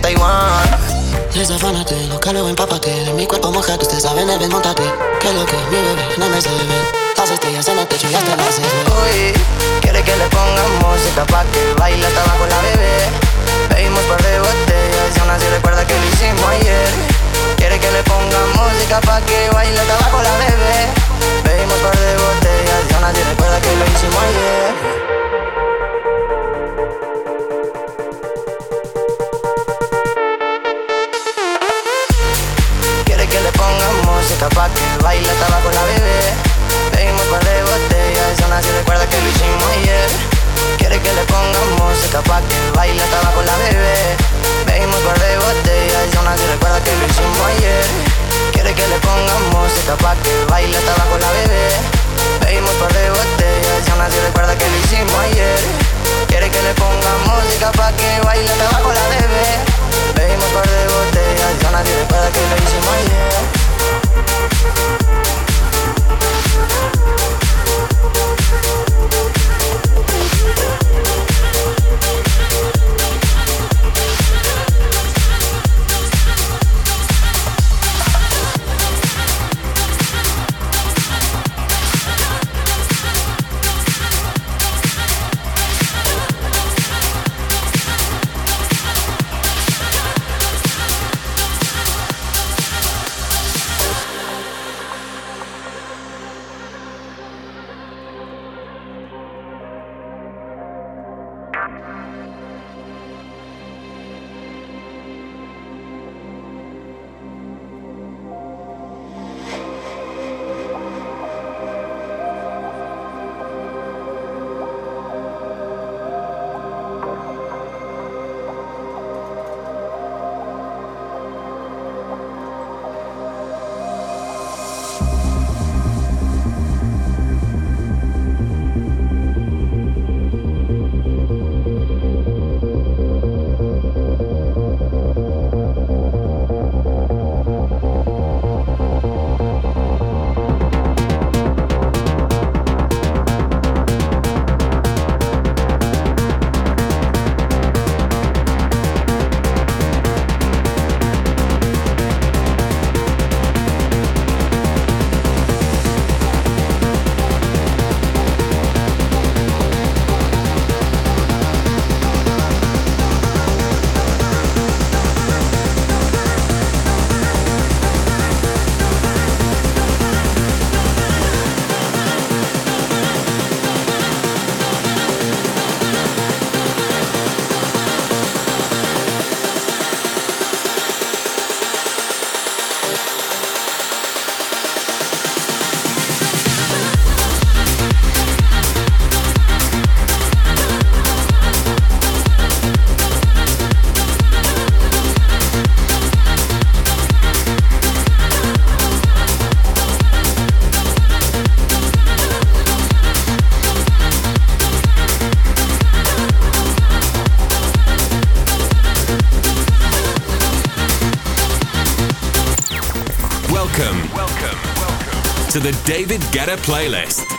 Taiwán. Desafánate, lo que luego empápate. De mi cuerpo mojado, usted sabe, ven, montate. Que lo que mi bebé no me se ve. Las estrellas en el techo y hasta las Oye, quiere que le pongan música pa' que baile hasta abajo la bebé. Bebimos par de botellas y aún así recuerda que lo hicimos ayer. Quiere que le pongan música pa' que baile hasta abajo la bebé. Bebimos par de botellas y aún así recuerda que lo hicimos ayer. le pongan música pa' que baile estaba con la bebé. Bebimos par de botellas y aún recuerda que lo hicimos ayer. Quiere que le pongan música pa' que baile estaba con la bebé. Bebimos par de botellas y aún recuerda que lo hicimos ayer. Quiere que le pongan música pa' que baile estaba con la bebé. Bebimos par de botellas y aún así recuerda que lo hicimos ayer. To the David Guetta playlist.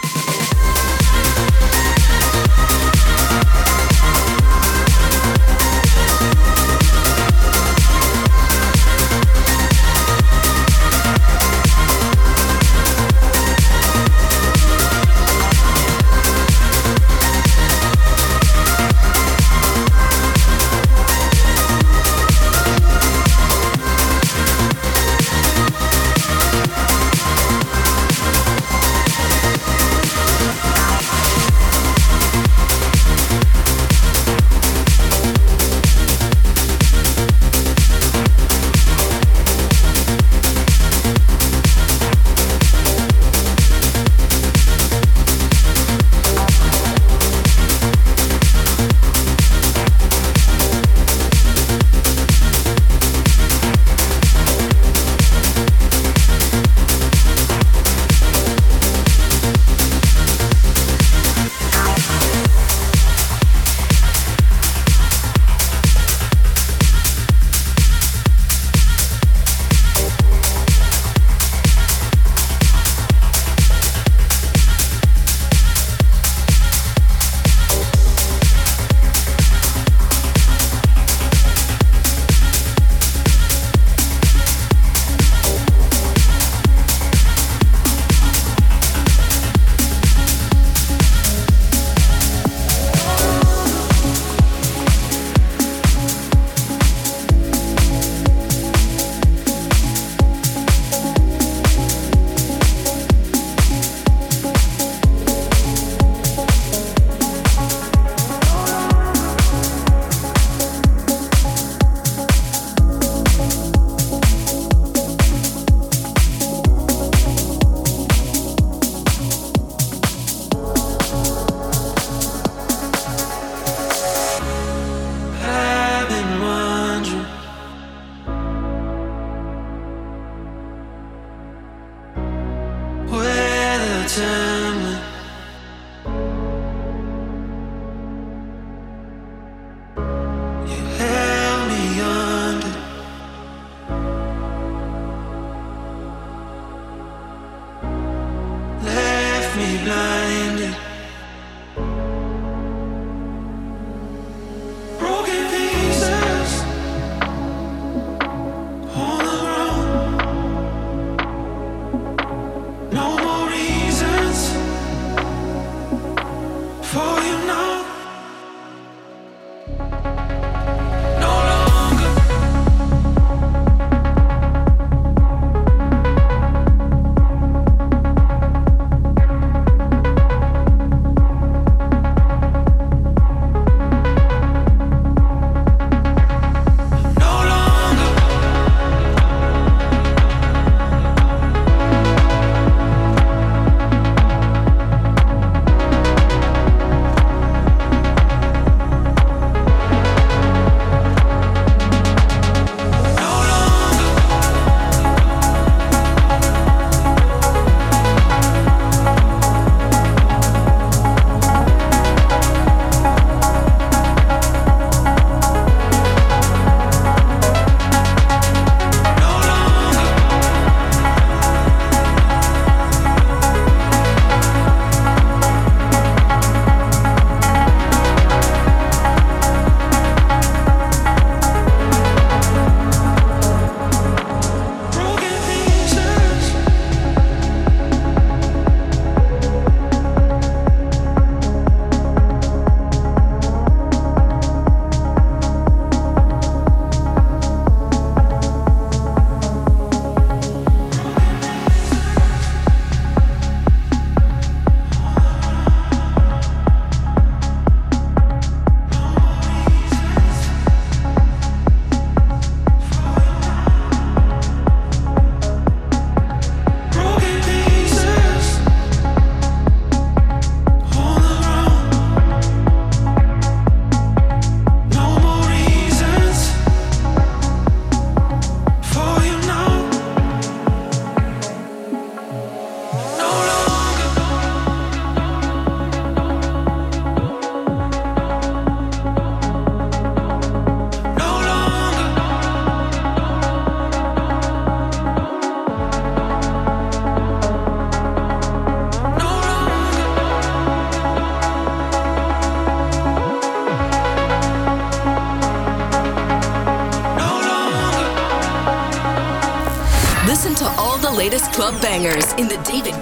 In the David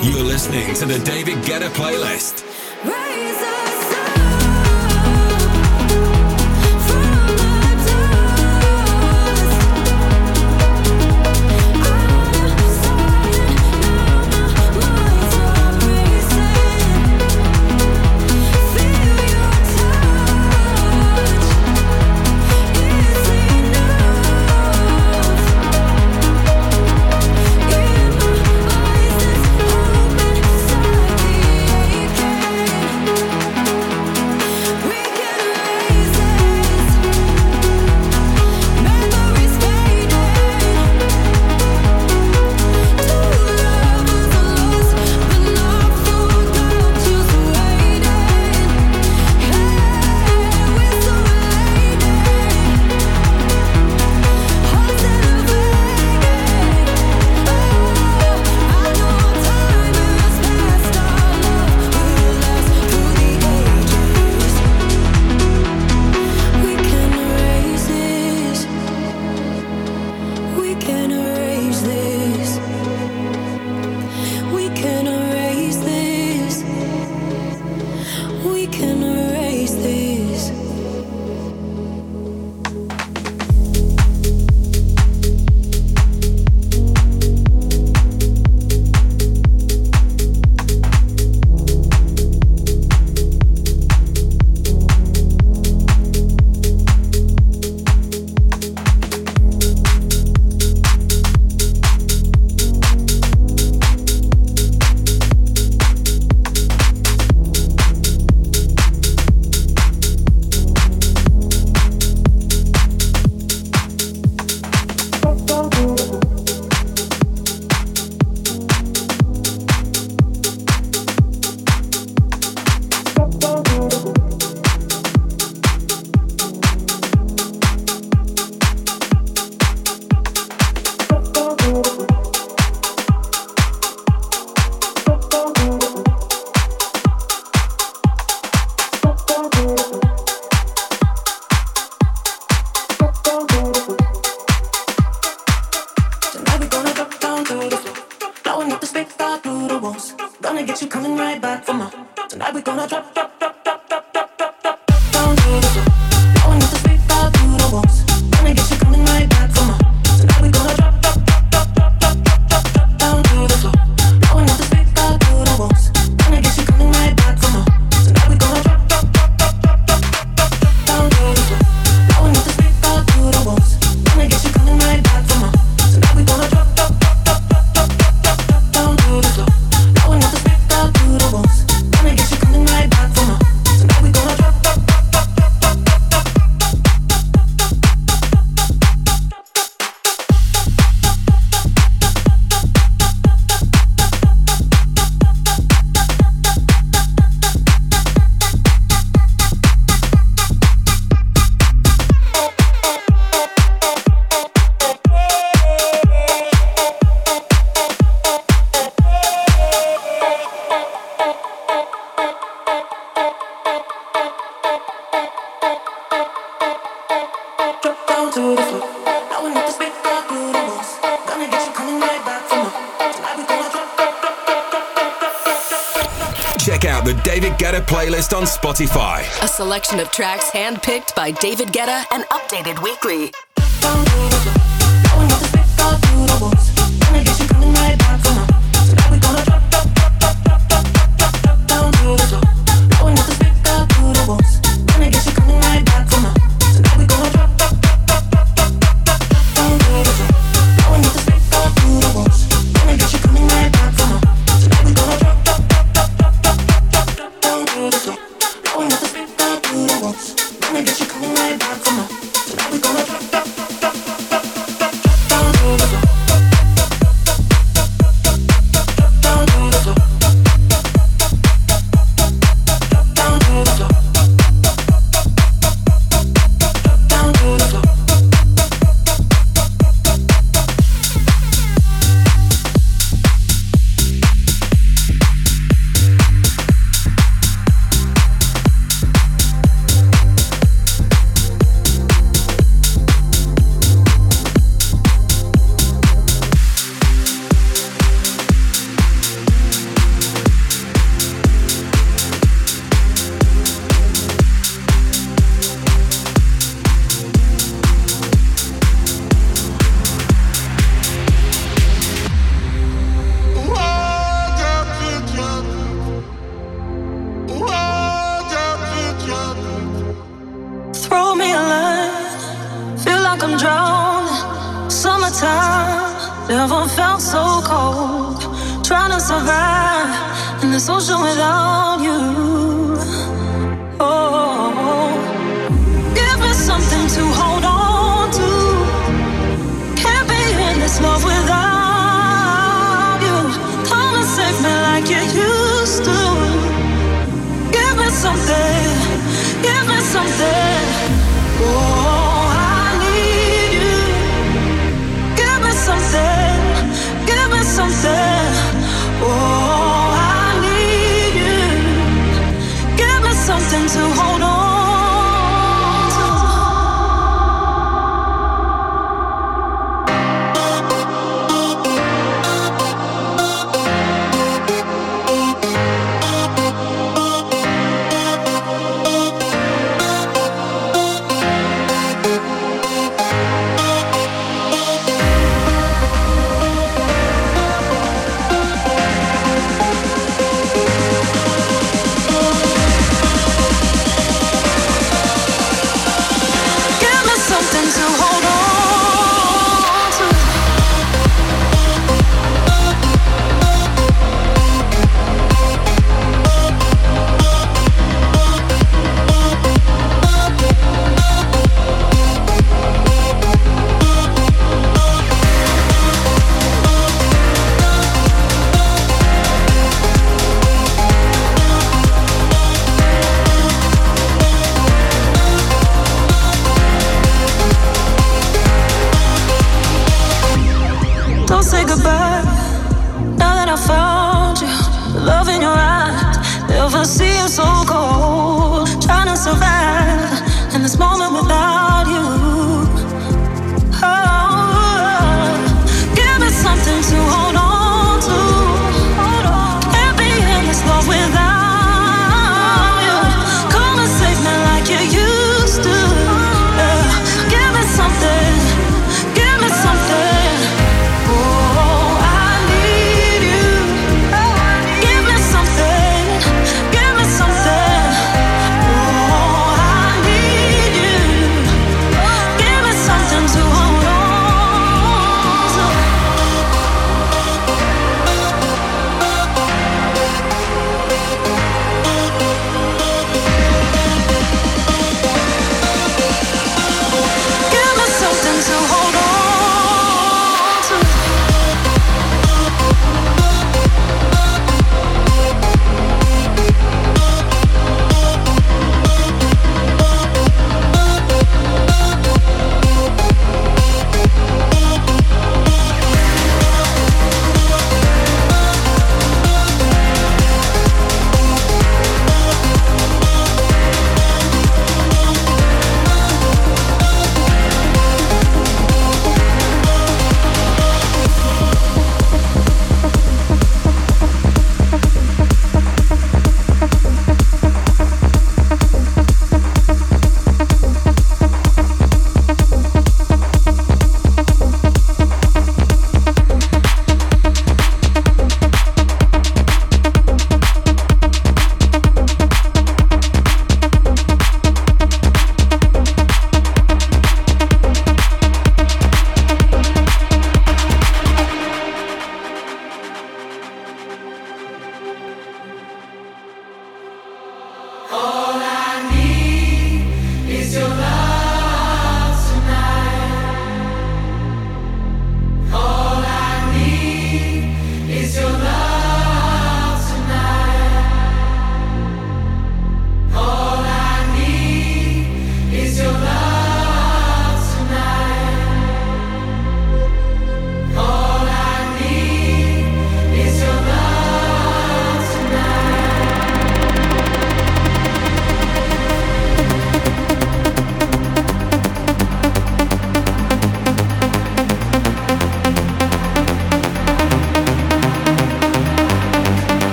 You're listening to the David Guetta playlist. Selection of tracks handpicked by David Guetta and updated weekly.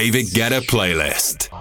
David Guetta Playlist.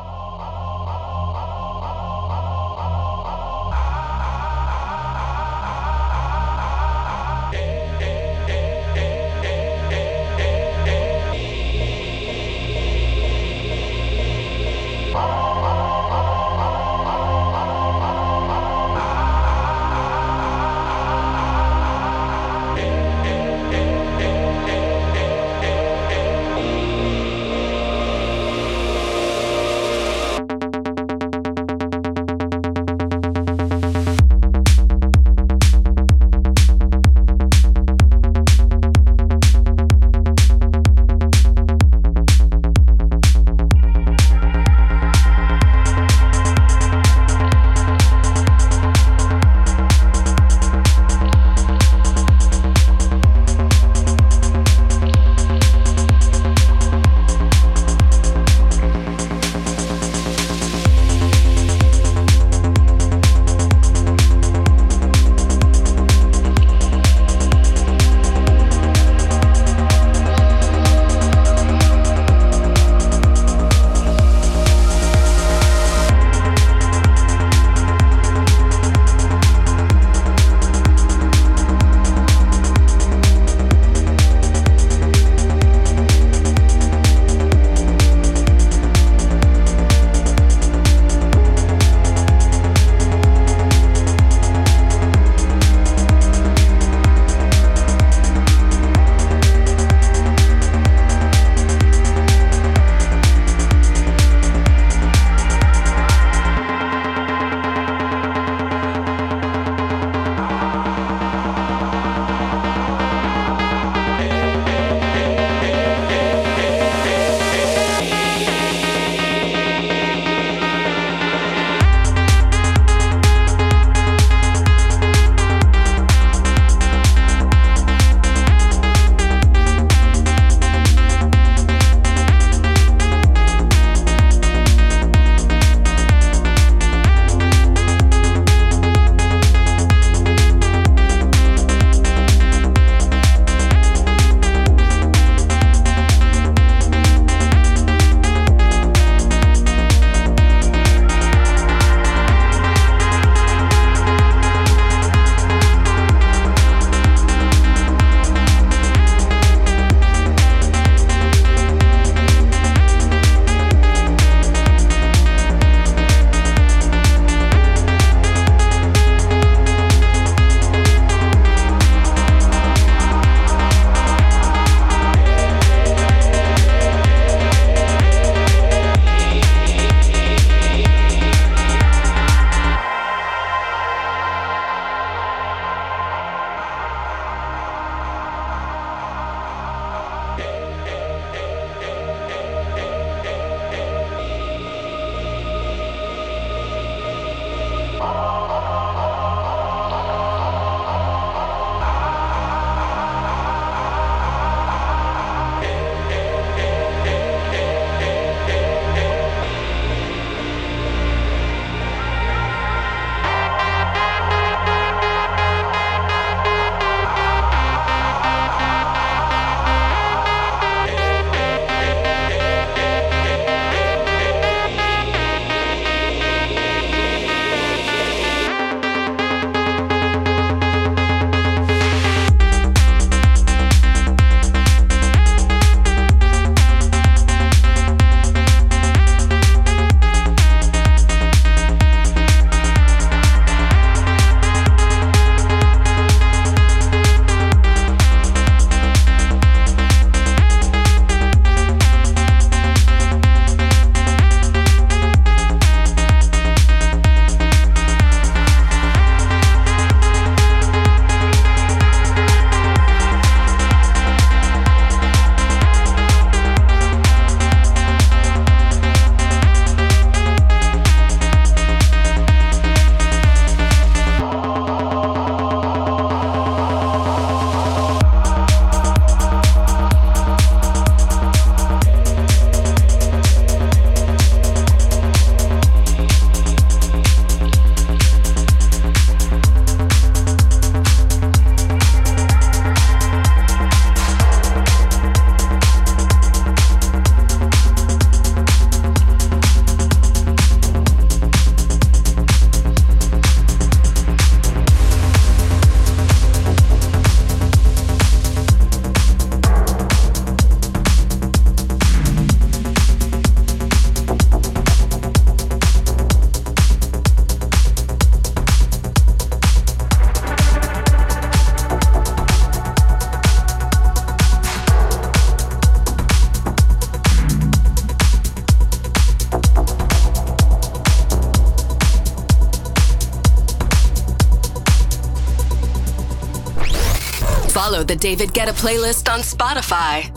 the David Getta playlist on Spotify.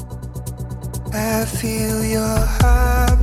I feel your heart.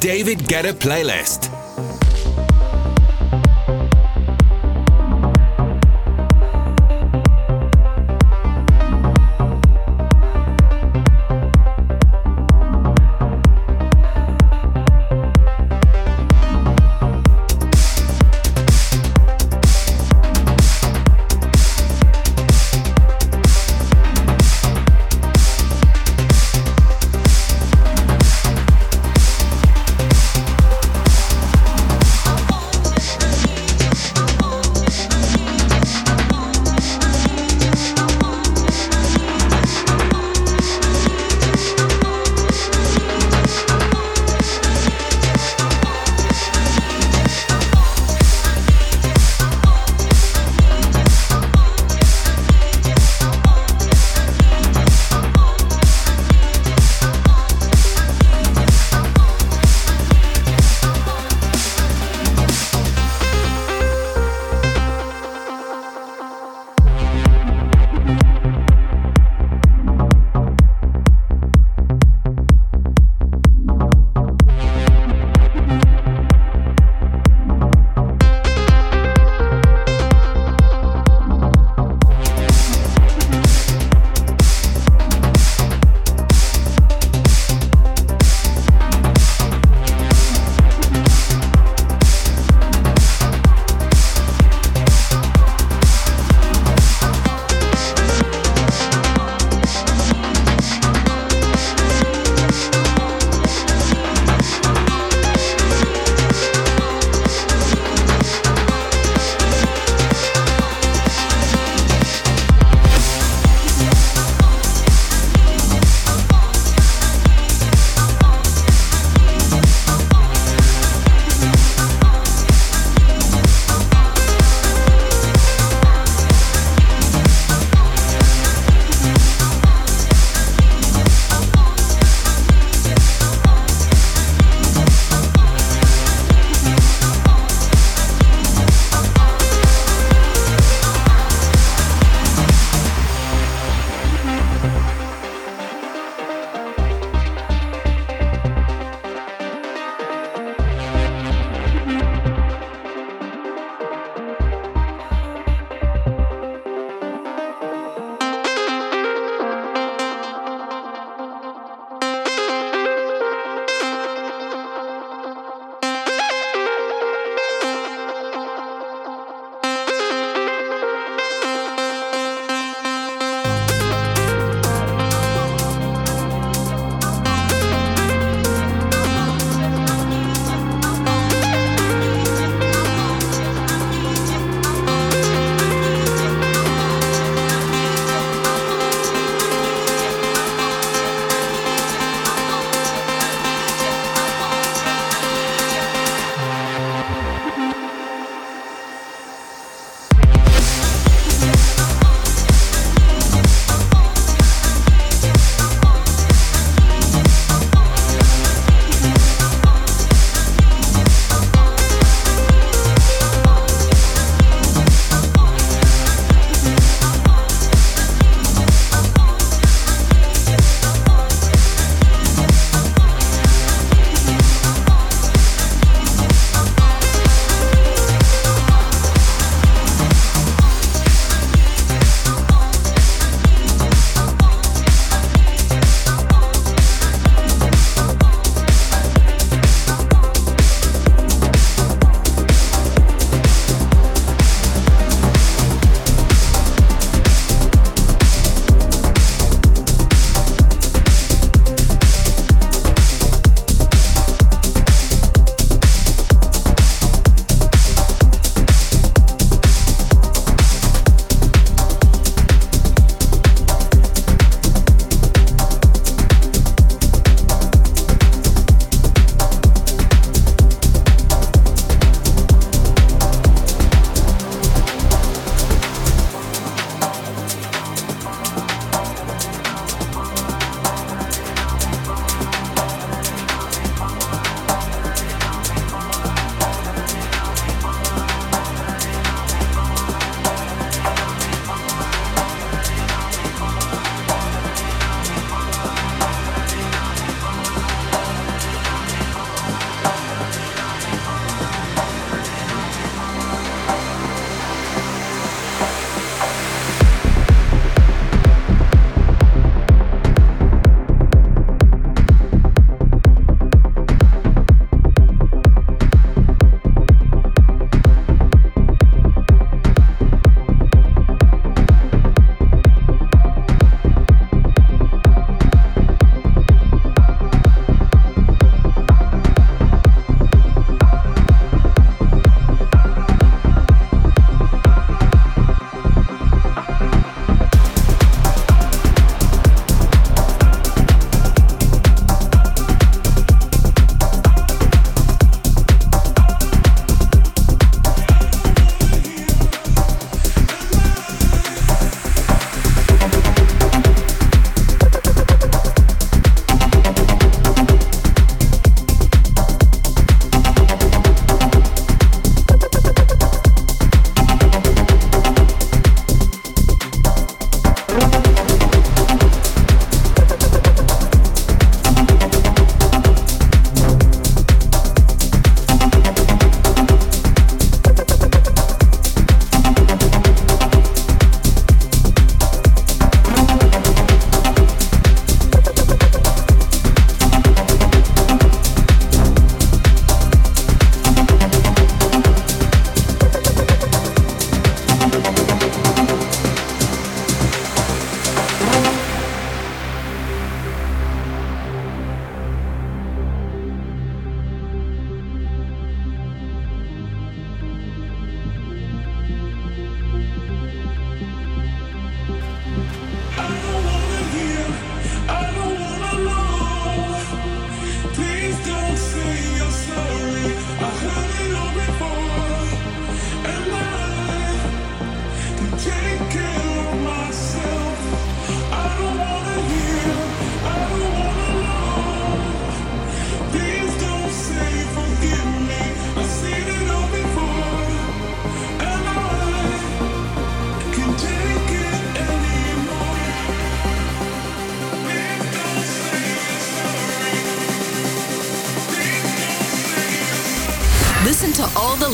David Guetta playlist.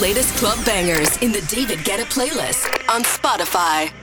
latest club bangers in the David Guetta playlist on Spotify.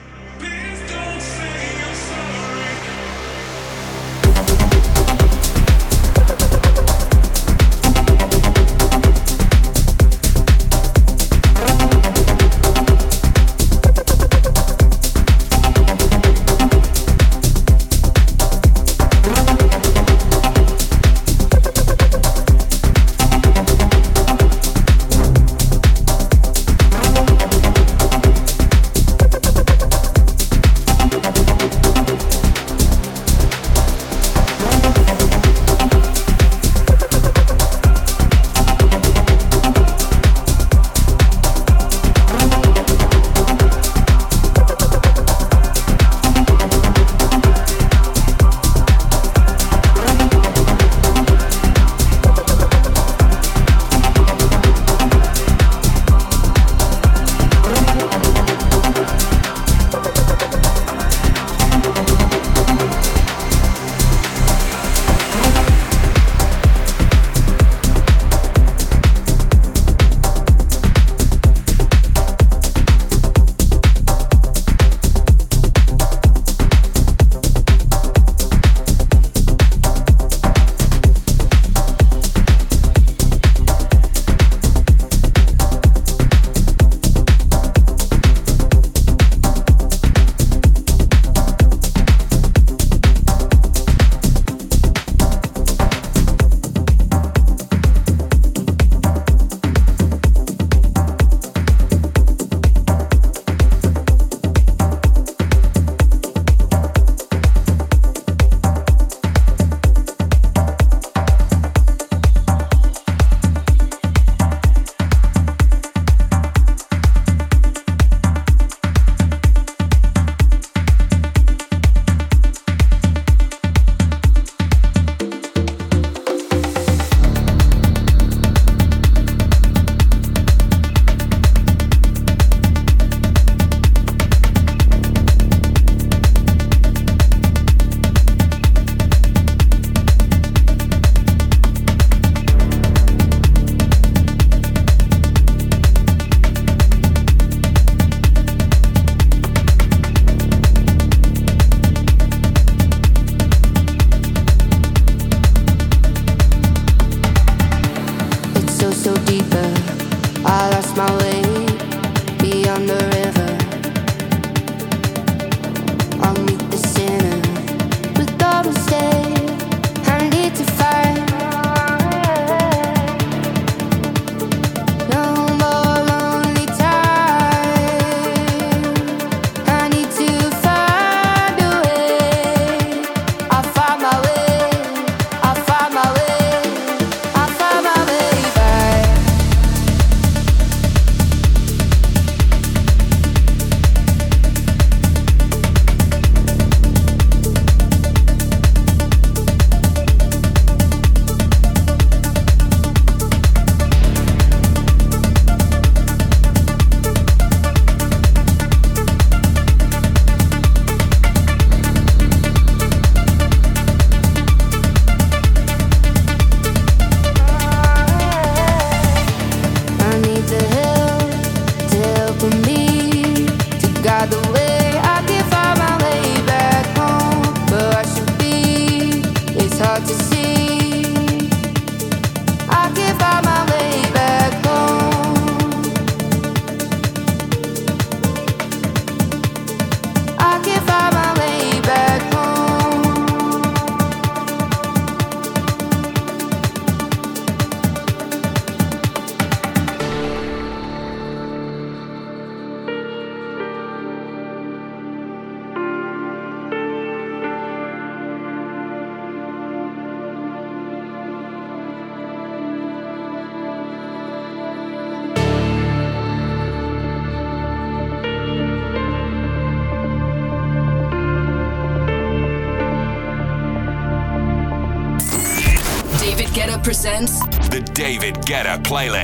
playlist.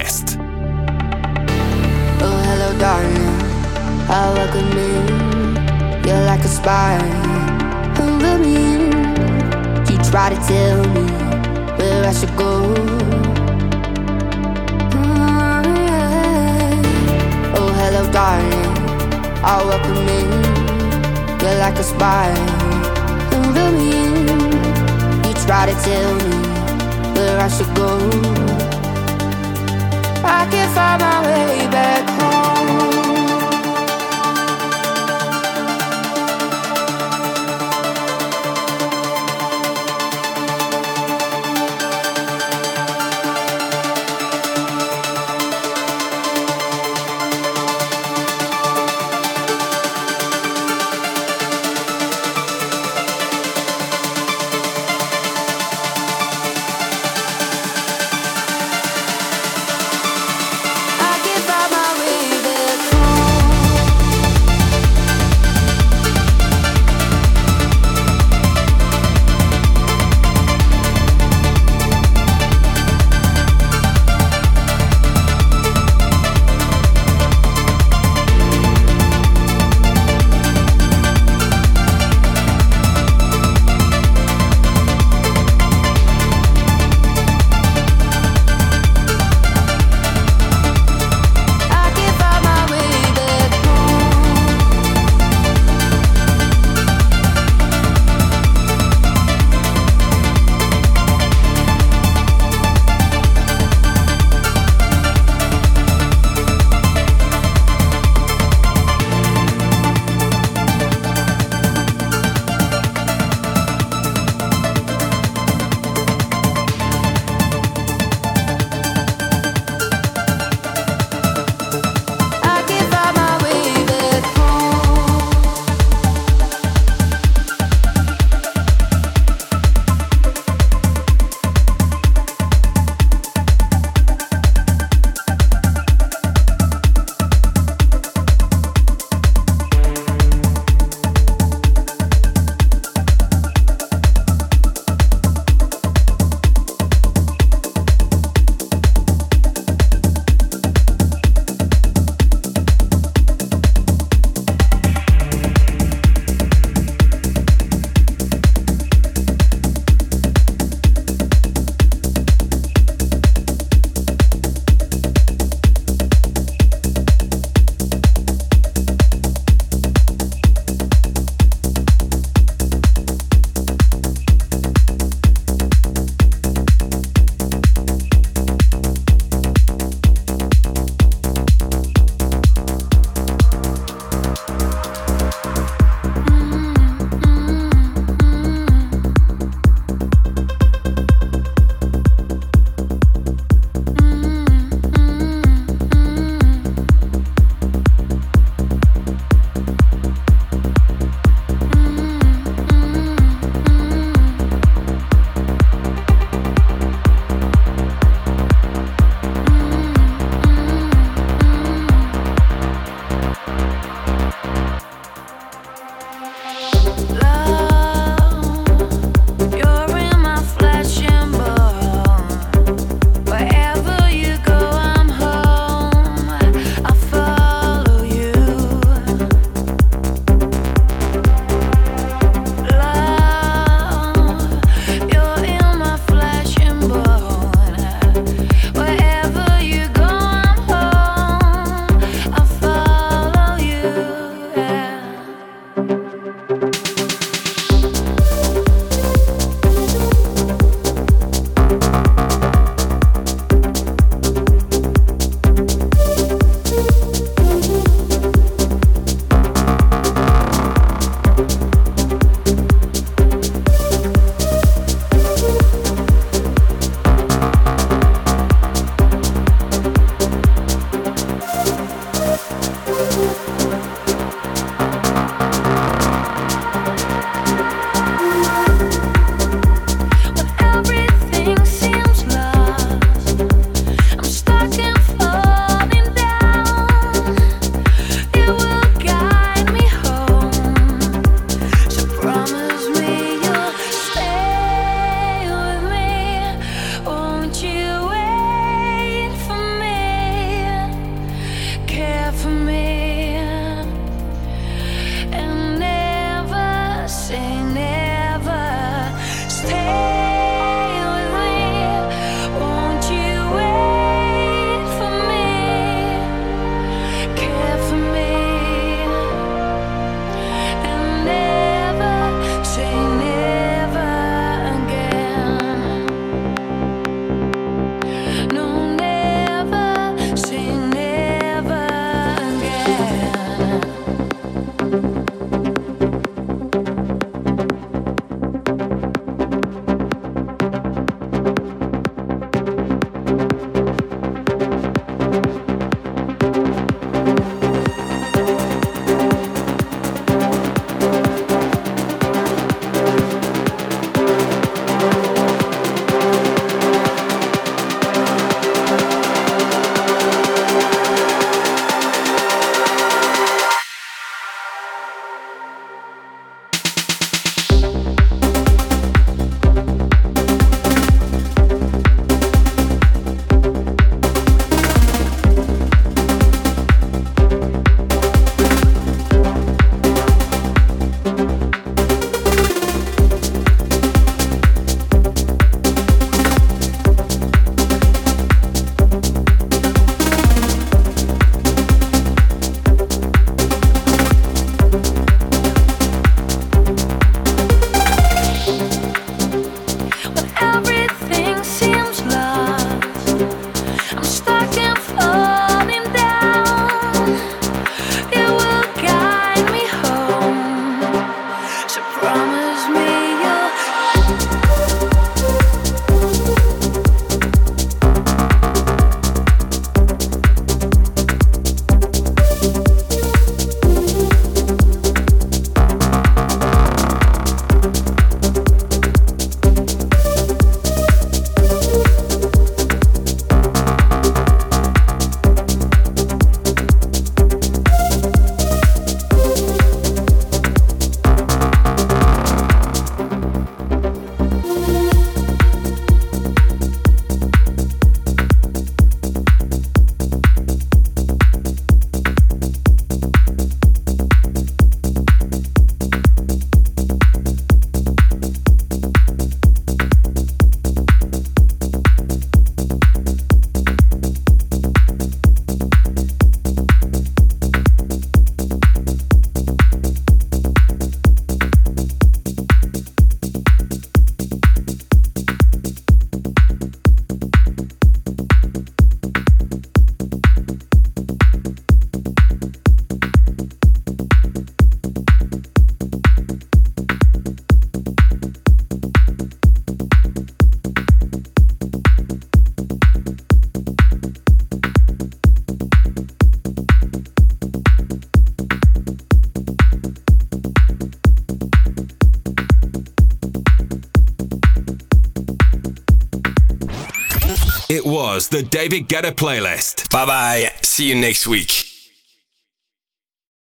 It was the David Guetta playlist. Bye bye. See you next week.